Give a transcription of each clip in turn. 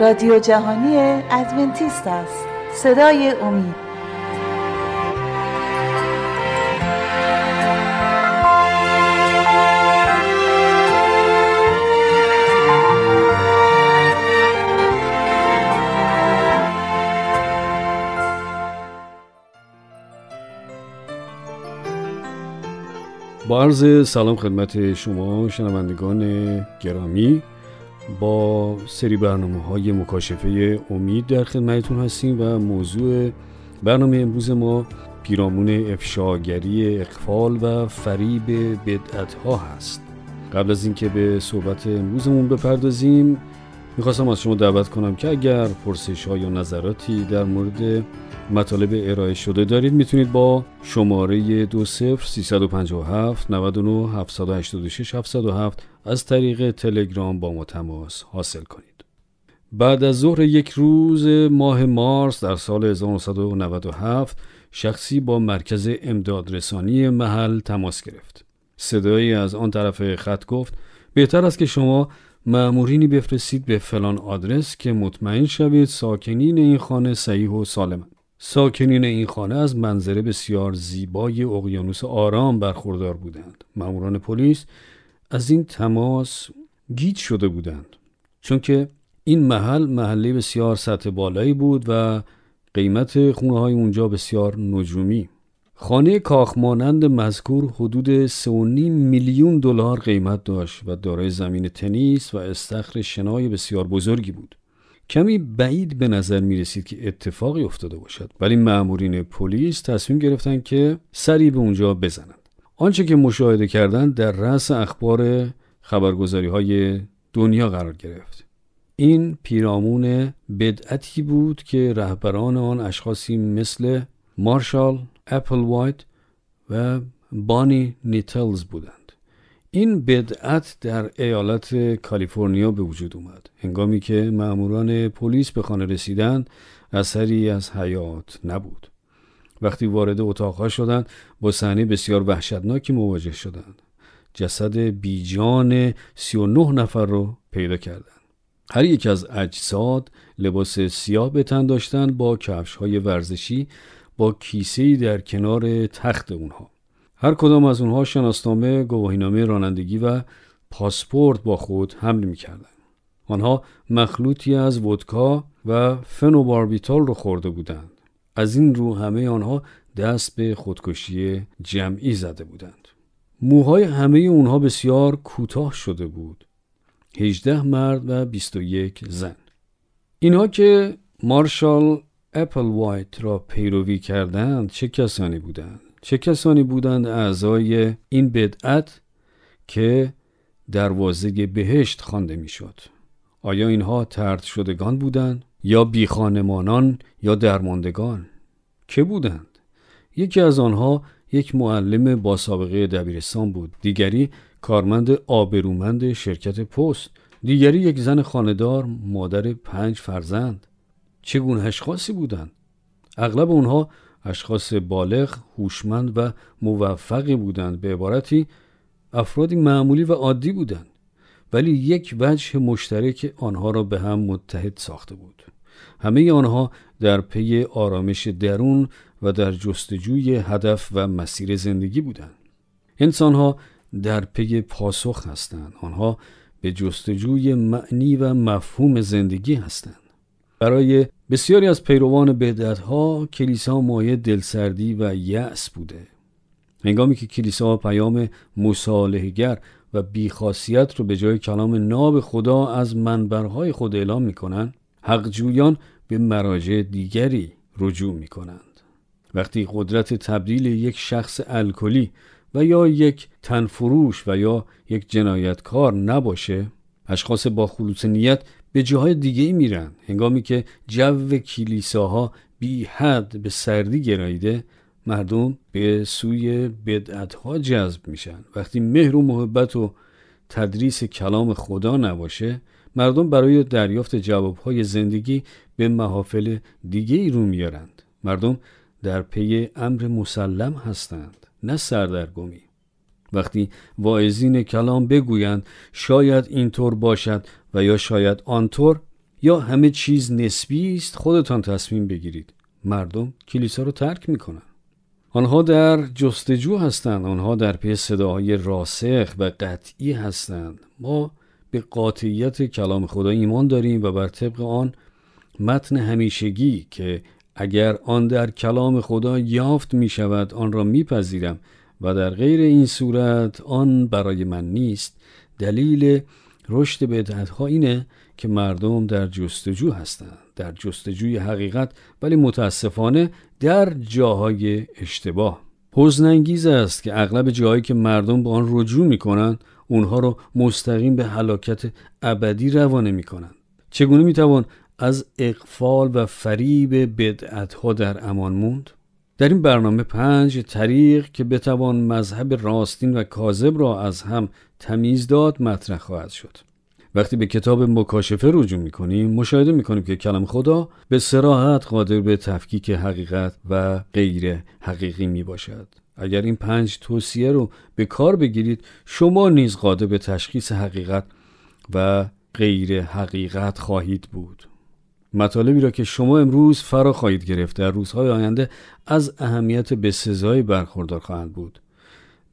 رادیو جهانی ادونتیست است. صدای امید. با عرض سلام خدمت شما شنوندگان گرامی. با سری برنامه های مکاشفه امید در خدمتتون هستیم و موضوع برنامه امروز ما پیرامون افشاگری اقفال و فریب بدعت ها هست. قبل از اینکه به صحبت امروزمون بپردازیم می‌خواستم از شما دعوت کنم که اگر پرسش ها یا نظراتی در مورد مطالب ارائه شده دارید می‌تونید با شماره 20 357 99 786 707 از طریق تلگرام با ما تماس حاصل کنید. بعد از ظهر یک روز ماه مارس در سال 1997 شخصی با مرکز امدادرسانی محل تماس گرفت. صدایی از آن طرف خط گفت بهتر است که شما مأمورینی بفرستید به فلان آدرس که مطمئن شوید ساکنین این خانه صحیح و سالمند. ساکنین این خانه از منظره بسیار زیبای اقیانوس آرام برخوردار بودند. ماموران پلیس از این تماس گیج شده بودند چون که این محل محله بسیار سطح بالایی بود و قیمت خونه های اونجا بسیار نجومی خانه کاخمانند مذکور حدود 3.5 میلیون دلار قیمت داشت و دارای زمین تنیس و استخر شنای بسیار بزرگی بود. کمی بعید به نظر می رسید که اتفاقی افتاده باشد ولی مأمورین پلیس تصمیم گرفتند که سری به اونجا بزنند. آنچه که مشاهده کردند در رأس اخبار خبرگزاری های دنیا قرار گرفت. این پیرامون بدعتی بود که رهبران آن اشخاصی مثل مارشال اپل وایت و بانی نیتلز بودند. این بدعت در ایالت کالیفرنیا به وجود اومد. هنگامی که ماموران پلیس به خانه رسیدند اثری از حیات نبود. وقتی وارد اتاقها شدند با صحنه بسیار وحشتناکی مواجه شدند. جسد بیجان 39 نفر رو پیدا کردند. هر یک از اجساد لباس سیاه به تن داشتند با کفش های ورزشی با کیسه در کنار تخت اونها. هر کدام از اونها شناسنامه گواهینامه رانندگی و پاسپورت با خود حمل می‌کردند. آنها مخلوطی از ودکا و فنوباربیتال رو خورده بودند. از این رو همه آنها دست به خودکشی جمعی زده بودند. موهای همه اونها بسیار کوتاه شده بود. 18 مرد و 21 زن. اینها که مارشال اپل وایت را پیروی کردند چه کسانی بودند؟ چه کسانی بودند اعضای این بدعت که دروازه بهشت خوانده می‌شد؟ آیا اینها ترد شدگان بودند یا بیخانمانان یا درماندگان؟ که بودند؟ یکی از آنها یک معلم با سابقه دبیرستان بود دیگری کارمند آبرومند شرکت پست دیگری یک زن خاندار مادر پنج فرزند. چگونه اشخاصی بودند؟ اغلب آنها اشخاص بالغ هوشمند و موفقی بودند. به عبارتی افرادی معمولی و عادی بودند ولی یک وجه مشترک آنها را به هم متحد ساخته بود. همه آنها در پی آرامش درون و در جستجوی هدف و مسیر زندگی بودند. انسانها در پی پاسخ هستند. آنها به جستجوی معنی و مفهوم زندگی هستند. برای بسیاری از پیروان بدعتها کلیسا مایه دلسردی و یأس بوده هنگامی که کلیسا پیام مصالحگر و بیخاصیت رو به جای کلام ناب خدا از منبرهای خود اعلام می‌کنن حقجویان به مراجع دیگری رجوع می کنند. وقتی قدرت تبدیل یک شخص الکلی و یا یک تنفروش و یا یک جنایتکار نباشه اشخاص با خلوص نیت به جاهای دیگه میرن. هنگامی که جو کلیساها بی حد به سردی گراییده مردم به سوی بدعتها جذب میشن. وقتی مهر و محبت و تدریس کلام خدا نباشه مردم برای دریافت جوابهای زندگی به محافل دیگه ای رو میارند. مردم در پی امر مسلم هستند نه سردرگمی. وقتی واعظین کلام بگویند شاید اینطور باشد و یا شاید آنطور یا همه چیز نسبی است خودتان تصمیم بگیرید. مردم کلیسا رو ترک می‌کنن. آنها در جستجو هستند آنها در پی صداهای راسخ و قطعی هستند. ما به قاطعیت کلام خدا ایمان داریم و بر طبق آن متن همیشگی که اگر آن در کلام خدا یافت می شود آن را میپذیرم. و در غیر این صورت آن برای من نیست. دلیل رشد بدعت ها اینه که مردم در جستجو هستند در جستجوی حقیقت ولی متاسفانه در جاهای اشتباه. حزنانگیز است که اغلب جاهایی که مردم به آن رجوع می کنند اونها رو مستقیم به هلاکت ابدی روانه می کنند چگونه می توان از اقفال و فریب بدعت ها در امان موند؟ در این برنامه پنج طریق که بتوان مذهب راستین و کاذب را از هم تمیز داد مطرح خواهد شد. وقتی به کتاب مکاشفه رجوع می‌کنیم مشاهده می‌کنیم که کلام خدا به سراحت قادر به تفکیک حقیقت و غیر حقیقی می باشد. اگر این پنج توصیه رو به کار بگیرید شما نیز قادر به تشخیص حقیقت و غیر حقیقت خواهید بود. مطالبی را که شما امروز فرا خواهید گرفت در روزهای آینده از اهمیت به سزایی برخوردار خواهند بود.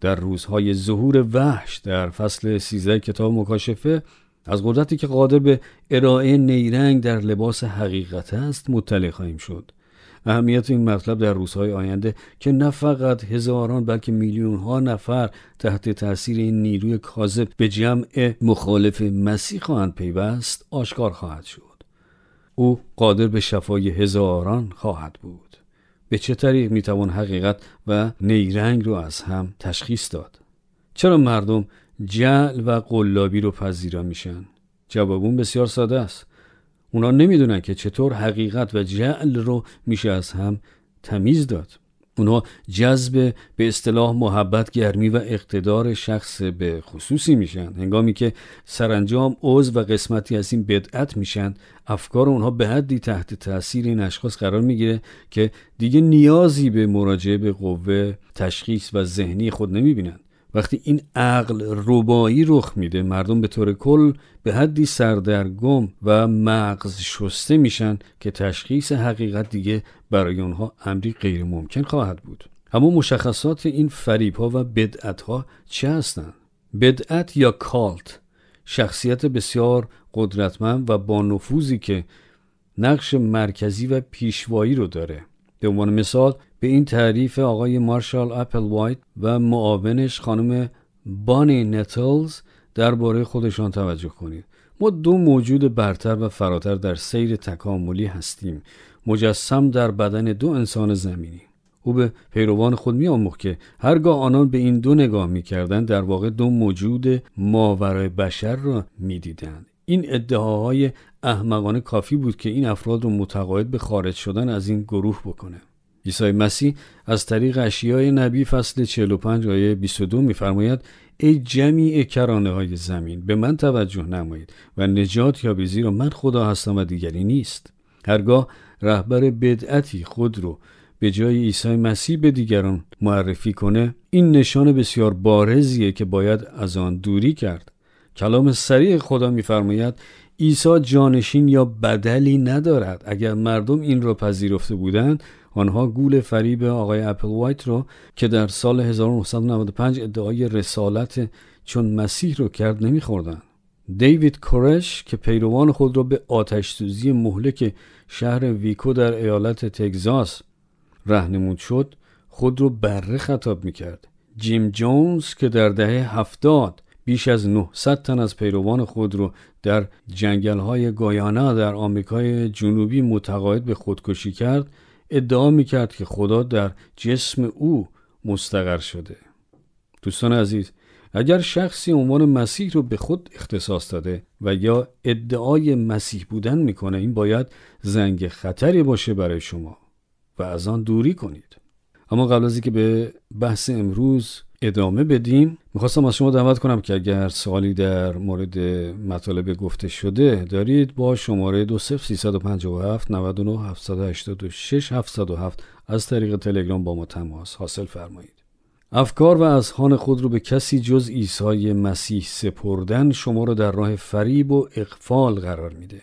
در روزهای ظهور وحش در فصل 13 کتاب مکاشفه از قدرتی که قادر به ارائه نیرنگ در لباس حقیقت است مطلع خواهیم شد اهمیت این مطلب در روزهای آینده که نه فقط هزاران بلکه میلیون ها نفر تحت تاثیر این نیروی کاذب به جمع مخالف مسیح خواهند پیوست آشکار خواهد شد او قادر به شفای هزاران خواهد بود. به چه طریق می‌توان حقیقت و نیرنگ رو از هم تشخیص داد؟ چرا مردم جعل و قلابی رو پذیرا میشن؟ جوابون بسیار ساده است. اونا نمی‌دونن که چطور حقیقت و جعل رو میشه از هم تمیز داد. اونا جذب به اصطلاح محبت گرمی و اقتدار شخص به خصوصی میشن. هنگامی که سرانجام عضو و قسمتی از این بدعت میشن افکار اونها به حدی تحت تاثیر این اشخاص قرار می‌گیره که دیگه نیازی به مراجعه به قوه تشخیص و ذهنی خود نمی‌بینن. وقتی این عقل روبایی رخ میده مردم به طور کل به حدی سردرگم و مغز شسته میشن که تشخیص حقیقت دیگه برای اونها امری غیر ممکن خواهد بود. اما مشخصات این فریب ها و بدعت ها چه هستند؟ بدعت یا کالت؟ شخصیت بسیار قدرتمند و با نفوذی که نقش مرکزی و پیشوایی رو داره. به عنوان مثال به این تعریف آقای مارشال اپل وایت و معاونش خانم بانی نتلز درباره خودشان توجه کنید. ما دو موجود برتر و فراتر در سیر تکاملی هستیم. مجسم در بدن دو انسان زمینی. او به پیروان خود می که هرگاه آنان به این دو نگاه می کردن در واقع دو موجود ماورای بشر را می دیدن. این ادعاهای احمقانه کافی بود که این افراد رو متقاعد به خارج شدن از این گروه بکنه. عیسی مسیح از طریق اشیای نبی فصل 45 آیه 22 میفرماید ای جمیع کرانه های زمین به من توجه نمایید و نجات یا زیرا من خدا هستم و دیگری نیست. هرگاه رهبر بدعتی خود رو به جای عیسی مسیح به دیگران معرفی کنه این نشان بسیار بارزیه که باید از آن دوری کرد. کلام سریع خدا میفرماید عیسی جانشین یا بدلی ندارد. اگر مردم این را پذیرفته بودند آنها گول فریب آقای اپل وایت رو که در سال 1995 ادعای رسالت چون مسیح رو کرد نمیخوردن دیوید کورش که پیروان خود را به آتش سوزی مهلک شهر ویکو در ایالت تگزاس رهنمود شد خود رو بره خطاب می‌کرد. جیم جونز که در دهه هفتاد بیش از 900 تن از پیروان خود رو در جنگل های گایانا در آمریکای جنوبی متقاعد به خودکشی کرد ادعا می‌کرد که خدا در جسم او مستقر شده. دوستان عزیز اگر شخصی عنوان مسیح رو به خود اختصاص داده و یا ادعای مسیح بودن می‌کنه این باید زنگ خطری باشه برای شما و از آن دوری کنید. اما قبل از اینکه به بحث امروز ادامه بدیم. می‌خواستم از شما دعوت کنم که اگر سوالی در مورد مطالب گفته شده دارید با شماره 20357 99 786 707 از طریق تلگرام با ما تماس حاصل فرمایید. افکار و اذهان خود رو به کسی جز عیسی مسیح سپردن شما را در راه فریب و اقفال قرار میده.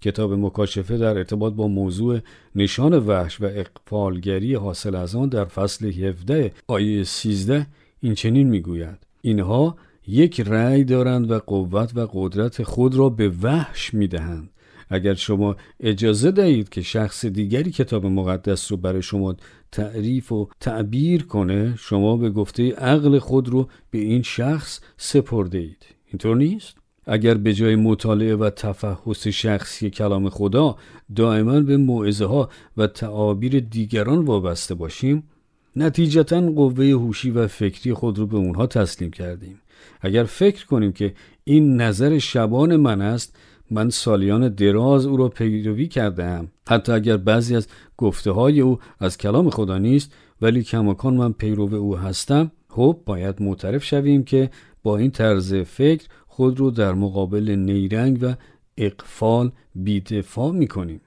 کتاب مکاشفه در ارتباط با موضوع نشان وحش و اقفالگری حاصل از آن در فصل 17 آیه 13 این چنین می‌گوید. اینها یک رأی دارند و قوت و قدرت خود را به وحش می‌دهند. اگر شما اجازه دهید که شخص دیگری کتاب مقدس رو برای شما تعریف و تعبیر کنه شما به گفته عقل خود رو به این شخص سپرده اید. اینطور نیست؟ اگر به جای مطالعه و تفحص شخصی کلام خدا دائما به موعظه ها و تعابیر دیگران وابسته باشیم نتیجتا قوه هوشی و فکری خود رو به اونها تسلیم کردیم. اگر فکر کنیم که این نظر شبان من است من سالیان دراز او را پیروی کردم حتی اگر بعضی از گفته های او از کلام خدا نیست ولی کماکان من پیرو او هستم خب باید معترف شویم که با این طرز فکر خود رو در مقابل نیرنگ و اقفال بیدفاع می‌کنیم.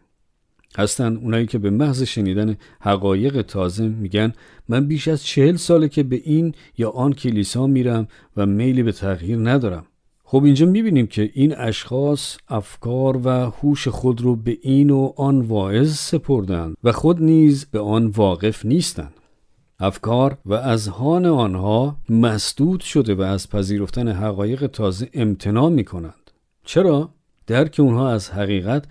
هستن اونایی که به محض شنیدن حقایق تازه میگن من بیش از چهل ساله که به این یا آن کلیسا میرم و میلی به تغییر ندارم خب اینجا می‌بینیم که این اشخاص افکار و هوش خود رو به این و آن واعظ سپردند و خود نیز به آن واقف نیستند افکار و اذهان آنها مسدود شده و از پذیرفتن حقایق تازه امتناع می کنند. چرا؟ درک اونها از حقیقت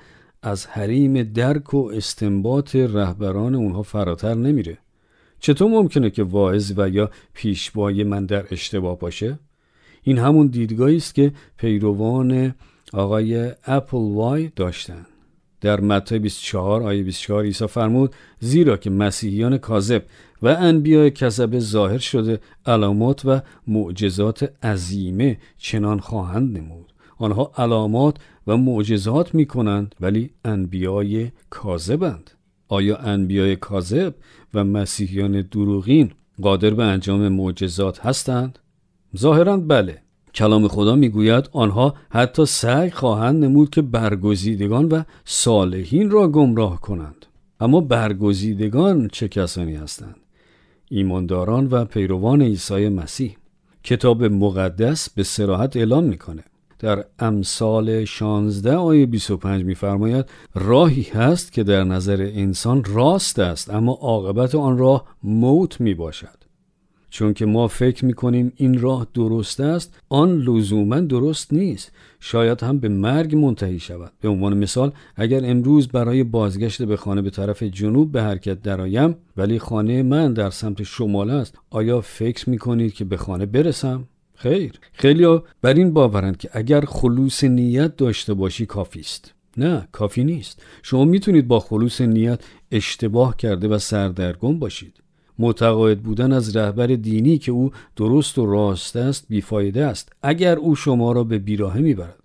از حریم درک و استنباط رهبران اونها فراتر نمیره. چطور ممکنه که واعظ و یا پیشوای من در اشتباه باشه؟ این همون دیدگاهی است که پیروان آقای اپل وای داشتند. در متی 24 آیه 24 عیسی فرمود زیرا که مسیحیان کاذب و انبیاء کذب ظاهر شده علامات و معجزات عظیمه چنان خواهند نمود آنها علامات و معجزات می کنند ولی انبیای کاذبند. آیا انبیای کاذب و مسیحیان دروغین قادر به انجام معجزات هستند؟ ظاهرا بله. کلام خدا می‌گوید آنها حتی سعی خواهند نمود که برگزیدگان و صالحین را گمراه کنند. اما برگزیدگان چه کسانی هستند؟ ایمانداران و پیروان عیسی مسیح. کتاب مقدس به سراحت اعلام می‌کنه. در امثال 16 آیه 25 میفرماید راهی هست که در نظر انسان راست است اما عاقبت آن راه موت می باشد چون که ما فکر می‌کنیم این راه درست است آن لزوما درست نیست. شاید هم به مرگ منتهی شود. به عنوان مثال اگر امروز برای بازگشت به خانه به طرف جنوب به حرکت درآیم ولی خانه من در سمت شمال است آیا فکر می‌کنید که به خانه برسم؟ خیر. خیلی بر این باورند که اگر خلوص نیت داشته باشی کافی است. نه کافی نیست. شما می‌تونید با خلوص نیت اشتباه کرده و سردرگم باشید. متقاعد بودن از رهبر دینی که او درست و راست است بیفایده است. اگر او شما را به بیراهه می‌برد.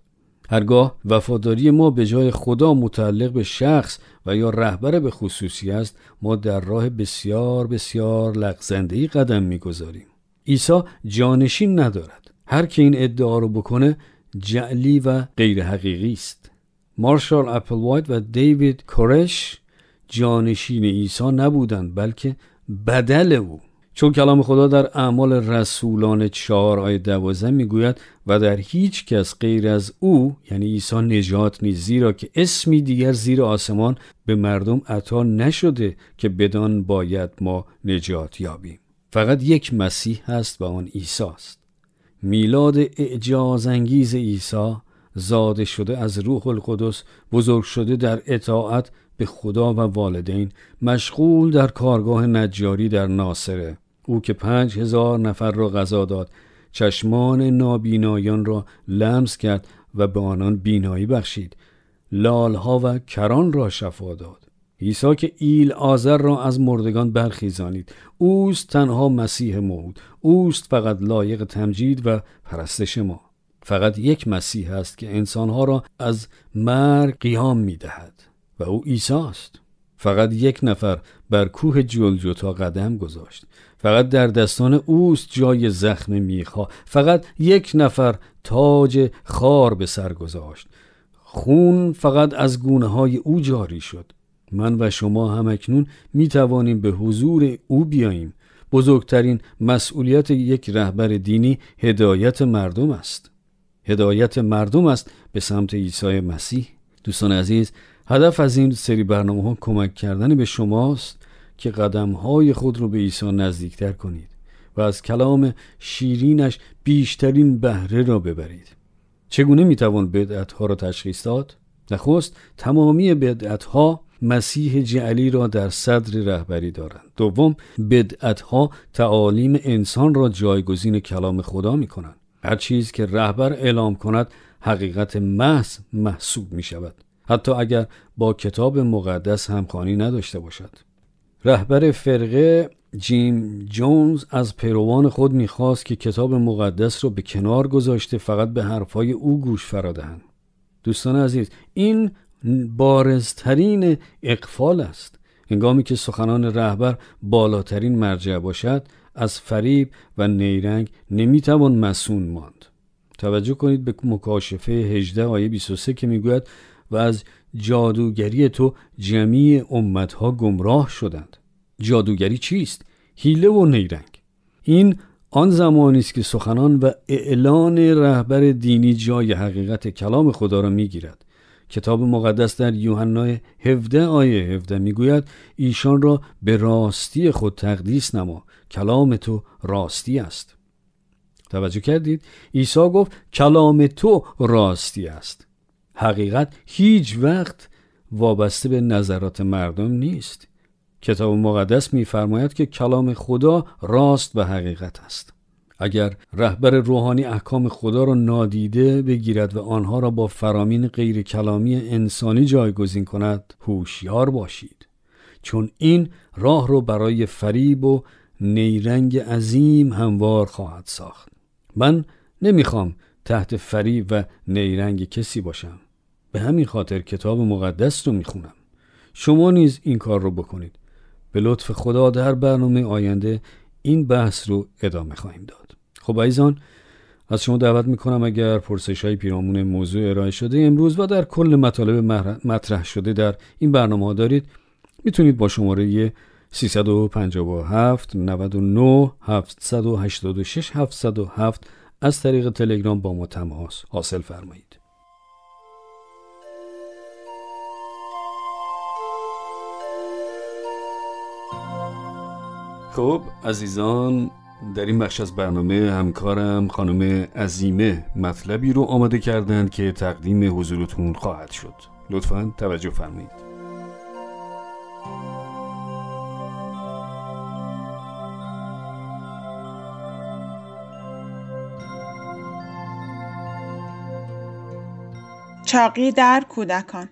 هرگاه وفاداری ما به جای خدا متعلق به شخص و یا رهبر به خصوصی است ما در راه بسیار بسیار لغزنده قدم می‌گذاریم. عیسی جانشین ندارد. هر که این ادعا رو بکنه جعلی و غیر حقیقی است. مارشال اپل وایت و دیوید کورش جانشین عیسی نبودند بلکه بدل او. چون کلام خدا در اعمال رسولان چهار آیه دوازه می‌گوید و در هیچ کس غیر از او یعنی عیسی نجات نیست زیرا که اسمی دیگر زیر آسمان به مردم عطا نشده که بدان باید ما نجات یابیم. فقط یک مسیح هست و آن عیسی است. میلاد اعجاز انگیز عیسی زاده شده از روح القدس بزرگ شده در اطاعت به خدا و والدین مشغول در کارگاه نجاری در ناصره. او که پنج هزار نفر را غذا داد چشمان نابینایان را لمس کرد و به آنان بینایی بخشید. لالها و کران را شفا داد. عیسی که ایل آذر را از مردگان برخیزانید. اوست تنها مسیح موعود اوست فقط لایق تمجید و پرستش ما. فقط یک مسیح است که انسانها را از مرگ قیام می دهد و او عیسی است فقط یک نفر بر کوه جلجتا قدم گذاشت. فقط در دستان اوست جای زخم میخها فقط یک نفر تاج خار به سر گذاشت. خون فقط از گونه های او جاری شد. من و شما هم اکنون می توانیم به حضور او بیاییم. بزرگترین مسئولیت یک رهبر دینی هدایت مردم است. هدایت مردم است به سمت عیسی مسیح. دوستان عزیز هدف از این سری برنامه ها کمک کردن به شماست که قدم های خود رو به عیسی نزدیکتر کنید و از کلام شیرینش بیشترین بهره را ببرید. چگونه می‌توان بدعت ها را تشخیص داد؟ نخست تمامی بدعت ها مسیح جعلی را در صدر رهبری دارند. دوم بدعت ها تعالیم انسان را جایگزین کلام خدا می کنند هر چیز که رهبر اعلام کند حقیقت محض محسوب می شود حتی اگر با کتاب مقدس همخوانی نداشته باشد. رهبر فرقه جیم جونز از پیروان خود می‌خواست که کتاب مقدس را به کنار گذاشته فقط به حرفهای او گوش فرادهند دوستان عزیز این بارزترین اقفال است. هنگامی که سخنان رهبر بالاترین مرجع باشد از فریب و نیرنگ نمی‌توان مسون ماند. توجه کنید به مکاشفه 18 آیه 23 که می‌گوید و از جادوگری تو جمعی امتها گمراه شدند. جادوگری چیست؟ هیله و نیرنگ. این آن زمانی است که سخنان و اعلان رهبر دینی جای حقیقت کلام خدا را می‌گیرد. کتاب مقدس در یوحنا 17 آیه 17 می‌گوید ایشان را به راستی خود تقدیس نما کلام تو راستی است. توجه کردید؟ عیسی گفت کلام تو راستی است. حقیقت هیچ وقت وابسته به نظرات مردم نیست. کتاب مقدس میفرماید که کلام خدا راست و حقیقت است. اگر رهبر روحانی احکام خدا را نادیده بگیرد و آنها را با فرامین غیر کلامی انسانی جایگزین کند هوشیار باشید. چون این راه رو برای فریب و نیرنگ عظیم هموار خواهد ساخت. من نمی‌خوام تحت فریب و نیرنگ کسی باشم. به همین خاطر کتاب مقدس رو می‌خونم. شما نیز این کار رو بکنید. به لطف خدا در برنامه آینده این بحث رو ادامه خواهیم داد. خب عزیزان از شما دعوت می‌کنم اگر پرسش های پیرامون موضوع ارائه شده امروز و در کل مطالب مطرح شده در این برنامه دارید می‌تونید با شماره 357 99 786 707 از طریق تلگرام با ما تماس حاصل فرمایید. خب عزیزان در این بخش از برنامه همکارم خانم عزیمه مطلبی رو آماده کردند که تقدیم حضورتون خواهد شد. لطفا توجه فرمایید. چاقی در کودکان.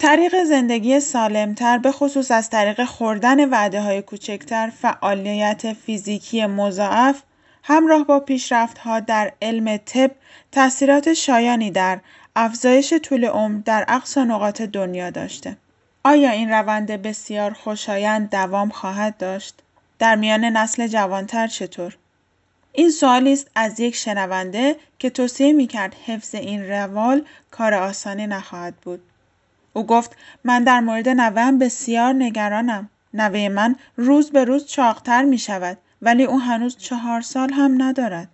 طریق زندگی سالمتر به خصوص از طریق خوردن وعده های کوچکتر فعالیت فیزیکی مضاعف همراه با پیشرفت ها در علم طب تاثیرات شایانی در افزایش طول عمر در اقصا نقاط دنیا داشته. آیا این روند بسیار خوشایند دوام خواهد داشت؟ در میان نسل جوانتر چطور؟ این سوالی است از یک شنونده که توصیه می کرد حفظ این روال کار آسانی نخواهد بود. او گفت من در مورد نوه‌ام بسیار نگرانم. نوه من روز به روز چاقتر می شود ولی او هنوز چهار سال هم ندارد.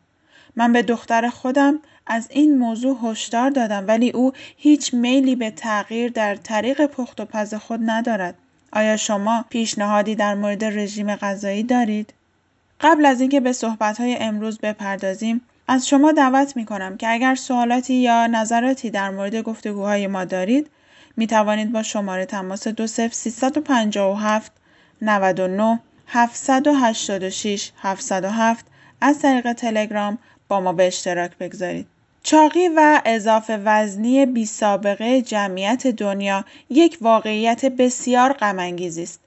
من به دختر خودم از این موضوع هشدار دادم ولی او هیچ میلی به تغییر در طریق پخت و پز خود ندارد. آیا شما پیشنهادی در مورد رژیم غذایی دارید؟ قبل از اینکه به صحبت‌های امروز بپردازیم از شما دعوت می کنم که اگر سوالاتی یا نظراتی در مورد گفتگوهای ما دارید می توانید با شماره تماس 20357 99 786 707 از طریق تلگرام با ما به اشتراک بگذارید. چاقی و اضافه وزنی بی سابقه جمعیت دنیا یک واقعیت بسیار غمانگیزی است.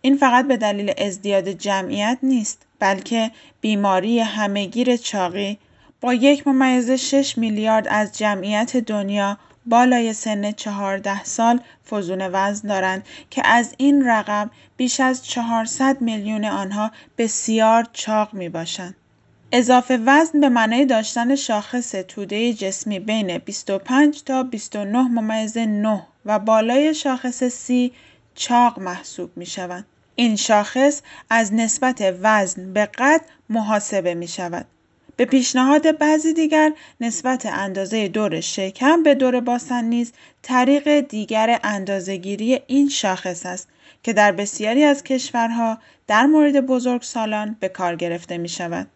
این فقط به دلیل ازدیاد جمعیت نیست بلکه بیماری همهگیر چاقی با یک ممیز 6 میلیارد از جمعیت دنیا بالای سن 14 سال فزون وزن دارند که از این رقم بیش از 400 میلیون آنها بسیار چاق می باشند. اضافه وزن به معنای داشتن شاخص توده جسمی بین 25 تا 29 ممیز 9 و بالای شاخص سی چاق محسوب می شوند. این شاخص از نسبت وزن به قد محاسبه می شود. به پیشنهاد بعضی دیگر نسبت اندازه دور شکم به دور باسن نیز طریق دیگر اندازهگیری این شاخص است که در بسیاری از کشورها در مورد بزرگسالان به کار گرفته می شود.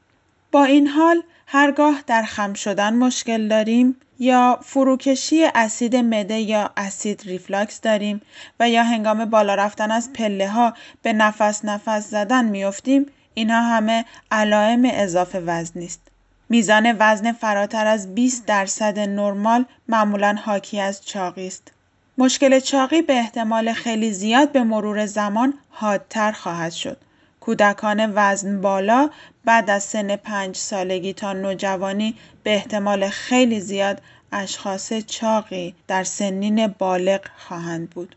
با این حال هرگاه در خم شدن مشکل داریم یا فروکشی اسید مده یا اسید ریفلاکس داریم و یا هنگام بالا رفتن از پله ها به نفس نفس زدن میافتیم اینها همه علائم اضافه وزن است. میزان وزن فراتر از 20 درصد نرمال معمولا حاکی از چاقی است. مشکل چاقی به احتمال خیلی زیاد به مرور زمان حادتر خواهد شد. کودکان وزن بالا بعد از سن پنج سالگی تا نوجوانی به احتمال خیلی زیاد اشخاص چاقی در سنین بالغ خواهند بود.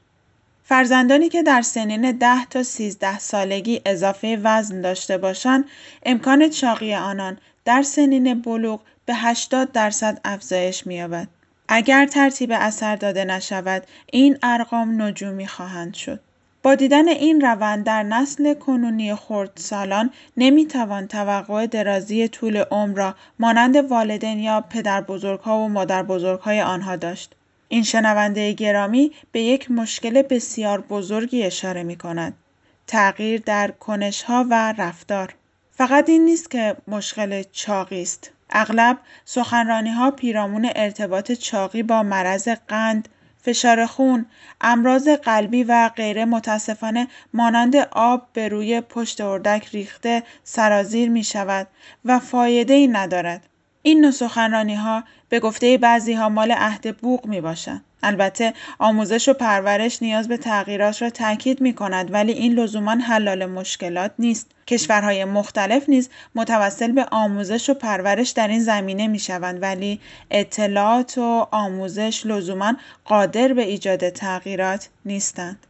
فرزندانی که در سنین 10 تا 13 سالگی اضافه وزن داشته باشند، امکان چاقی آنان در سنین بلوغ به 80 درصد افزایش می‌یابد. اگر ترتیب اثر داده نشود، این ارقام نجومی خواهند شد. با دیدن این روند در نسل کنونی خردسالان نمی‌توان توقع درازی طول عمر را مانند والدین یا پدربزرگها و مادربزرگهای آنها داشت. این شنونده گرامی به یک مشکل بسیار بزرگی اشاره می کند. تغییر در کنشها و رفتار. فقط این نیست که مشکل چاقی است. اغلب سخنرانی ها پیرامون ارتباط چاقی با مرض قند، فشار خون، امراض قلبی و غیره متاسفانه مانند آب به روی پشت اردک ریخته سرازیر می شود و فایده ای ندارد. این نوع سخنرانی ها به گفته بعضی ها مال عهد بوق باشند. البته آموزش و پرورش نیاز به تغییرات را تاکید می کند ولی این لزوما حلال مشکلات نیست. کشورهای مختلف نیز متوسل به آموزش و پرورش در این زمینه می شوند ولی اطلاعات و آموزش لزوما قادر به ایجاد تغییرات نیستند.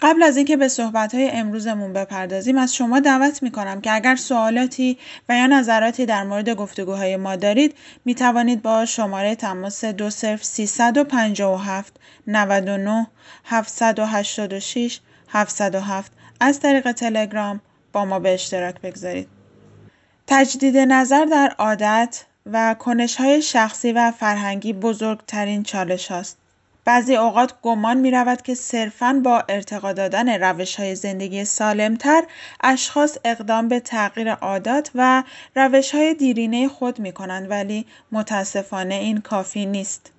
قبل از اینکه به صحبت‌های امروزمون بپردازیم از شما دعوت می‌کنم که اگر سوالاتی و یا نظراتی در مورد گفتگوهای ما دارید می توانید با شماره تماس دو صرف 357 99 786 707 از طریق تلگرام با ما به اشتراک بگذارید. تجدید نظر در عادت و کنش‌های شخصی و فرهنگی بزرگترین چالش هاست. بعضی اوقات گمان می رود که صرفاً با ارتقا دادن روش های زندگی سالمتر اشخاص اقدام به تغییر عادات و روش های دیرینه خود می کنند ولی متاسفانه این کافی نیست.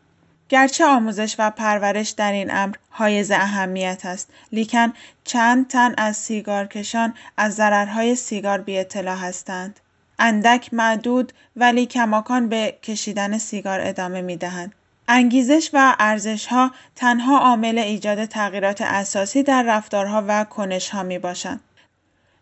گرچه آموزش و پرورش در این امر حایز اهمیت است لیکن چند تن از سیگارکشان از ضررهای سیگار بی اطلاع هستند. اندک معدود ولی کماکان به کشیدن سیگار ادامه می دهند. انگیزش و ارزشها تنها عامل ایجاد تغییرات اساسی در رفتارها و کنشها می باشند.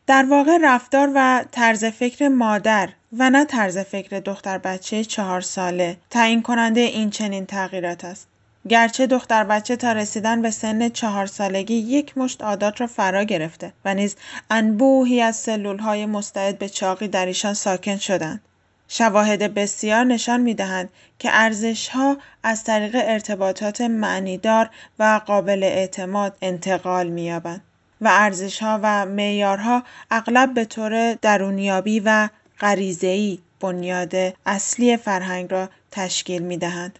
در واقع رفتار و طرز فکر مادر و نه طرز فکر دختر بچه چهار ساله تعیین کننده این چنین تغییرات است. گرچه دختر بچه تا رسیدن به سن چهار سالگی یک مشت عادات را فرا گرفته و نیز انبوهی از سلول های مستعد به چاقی در ایشان ساکن شدند. شواهد بسیار نشان می دهند که ارزش ها از طریق ارتباطات معنیدار و قابل اعتماد انتقال می یابند و ارزش ها و معیارها اغلب به طور درونیابی و غریزه‌ای بنیاد اصلی فرهنگ را تشکیل می دهند.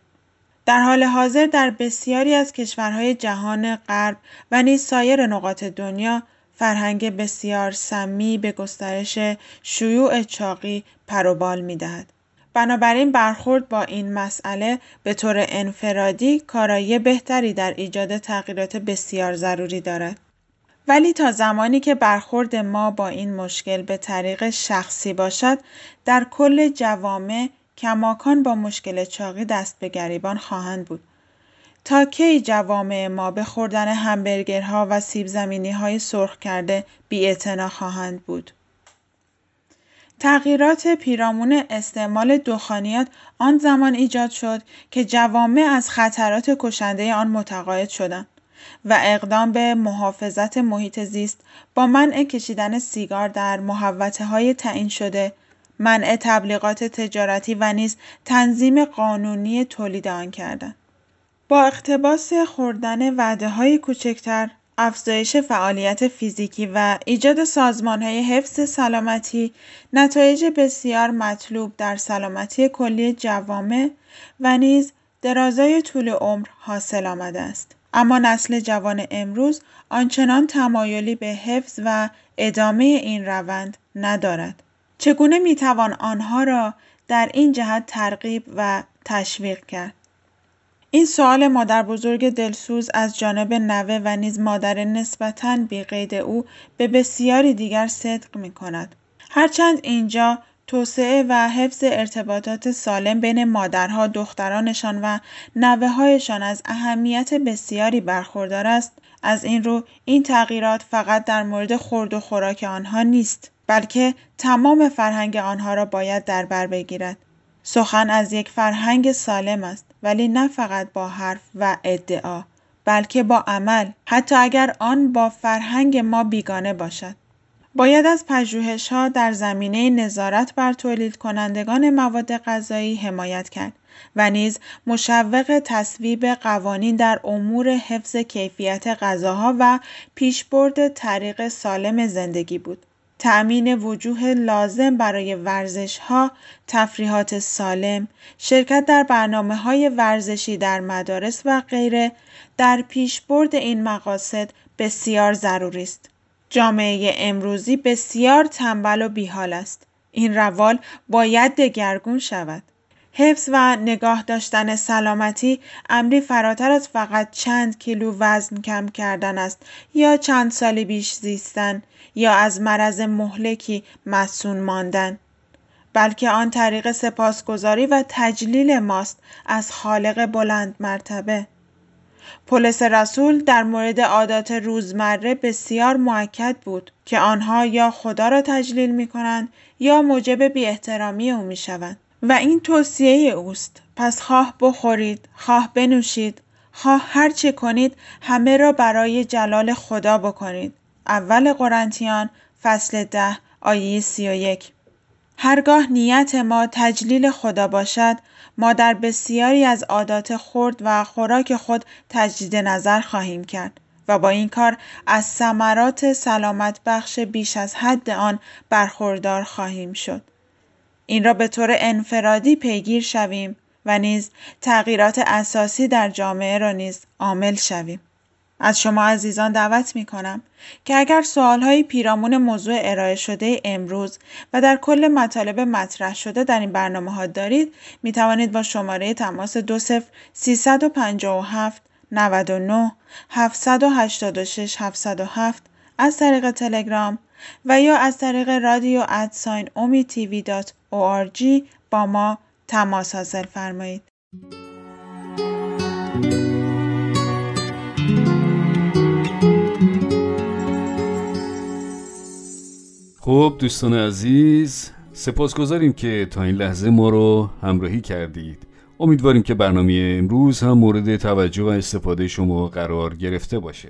در حال حاضر در بسیاری از کشورهای جهان غرب و نیز سایر نقاط دنیا فرهنگ بسیار سمی به گسترش شیوع چاقی پروبال می دهد. بنابراین برخورد با این مسئله به طور انفرادی کارایی بهتری در ایجاد تغییرات بسیار ضروری دارد. ولی تا زمانی که برخورد ما با این مشکل به طریق شخصی باشد در کل جوامع کماکان با مشکل چاقی دست به گریبان خواهند بود تا کی جوامع ما به خوردن همبرگرها و سیب زمینی های سرخ کرده بی خواهند بود؟ تغییرات پیرامون استعمال دخانیات آن زمان ایجاد شد که جوامع از خطرات کشنده آن متقاعد شدند و اقدام به محافظت محیط زیست با منع کشیدن سیگار در محوطه های تعیین شده منع تبلیغات تجارتی و نیز تنظیم قانونی تولید آن کردند با اقتباس خوردن های کوچکتر افزایش فعالیت فیزیکی و ایجاد های حفظ سلامتی نتایج بسیار مطلوب در سلامتی کلی جوامع و نیز درازای طول عمر حاصل آمده است. اما نسل جوان امروز آنچنان تمایلی به حفظ و ادامه این روند ندارد. چگونه می‌توان آنها را در این جهت ترغیب و تشویق کرد؟ این سوال مادر بزرگ دلسوز از جانب نوه و نیز مادر نسبتاً بیقید او به بسیاری دیگر صدق می کند. هرچند اینجا توسعه و حفظ ارتباطات سالم بین مادرها، دخترانشان و هایشان از اهمیت بسیاری برخوردار است، از این رو این تغییرات فقط در مورد خورد و خوراک آنها نیست، بلکه تمام فرهنگ آنها را باید در بر بگیرد. سخن از یک فرهنگ سالم است ولی نه فقط با حرف و ادعا بلکه با عمل حتی اگر آن با فرهنگ ما بیگانه باشد باید از ها در زمینه نظارت بر تولید کنندگان مواد غذایی حمایت کرد و نیز مشوق تصویب قوانین در امور حفظ کیفیت غذاها و پیشبرد طریق سالم زندگی بود. تأمین وجوه لازم برای ها، تفریحات سالم، شرکت در برنامه های ورزشی در مدارس و غیره در پیشبرد این مقاصد بسیار ضروری است. جامعه امروزی بسیار تنبل و بیحال است. این روال باید دگرگون شود. حفظ و نگاه داشتن سلامتی امری فراتر از فقط چند کیلو وزن کم کردن است یا چند سال بیش زیستن یا از مرض مهلکی مسون ماندن بلکه آن طریق سپاسگزاری و تجلیل ماست از خالق بلند مرتبه پولس رسول در مورد عادات روزمره بسیار معکد بود که آنها یا خدا را تجلیل می کنند یا موجب بی احترامی او می شوند. و این توصیه اوست. پس خواه بخورید خواه بنوشید خواه هر چه کنید همه را برای جلال خدا بکنید. اول قرنتیان فصل ده آیه سی و یک. هرگاه نیت ما تجلیل خدا باشد ما در بسیاری از عادات خورد و خوراک خود تجدید نظر خواهیم کرد و با این کار از ثمرات سلامت بخش بیش از حد آن برخوردار خواهیم شد. این را به طور انفرادی پیگیر شویم و نیز تغییرات اساسی در جامعه را نیز عامل شویم. از شما عزیزان دعوت می کنم که اگر سوال های پیرامون موضوع ارائه شده امروز و در کل مطالب مطرح شده در این برنامه ها دارید می توانید با شماره تماس 20 357 99 786 707 از طریق تلگرام و یا از طریق رادیو ادساین دات با ما تماس حاصل فرمایید. خب دوستان عزیز سپاسگزاریم که تا این لحظه ما رو همراهی کردید امیدواریم که برنامه امروز هم مورد توجه و استفاده شما قرار گرفته باشه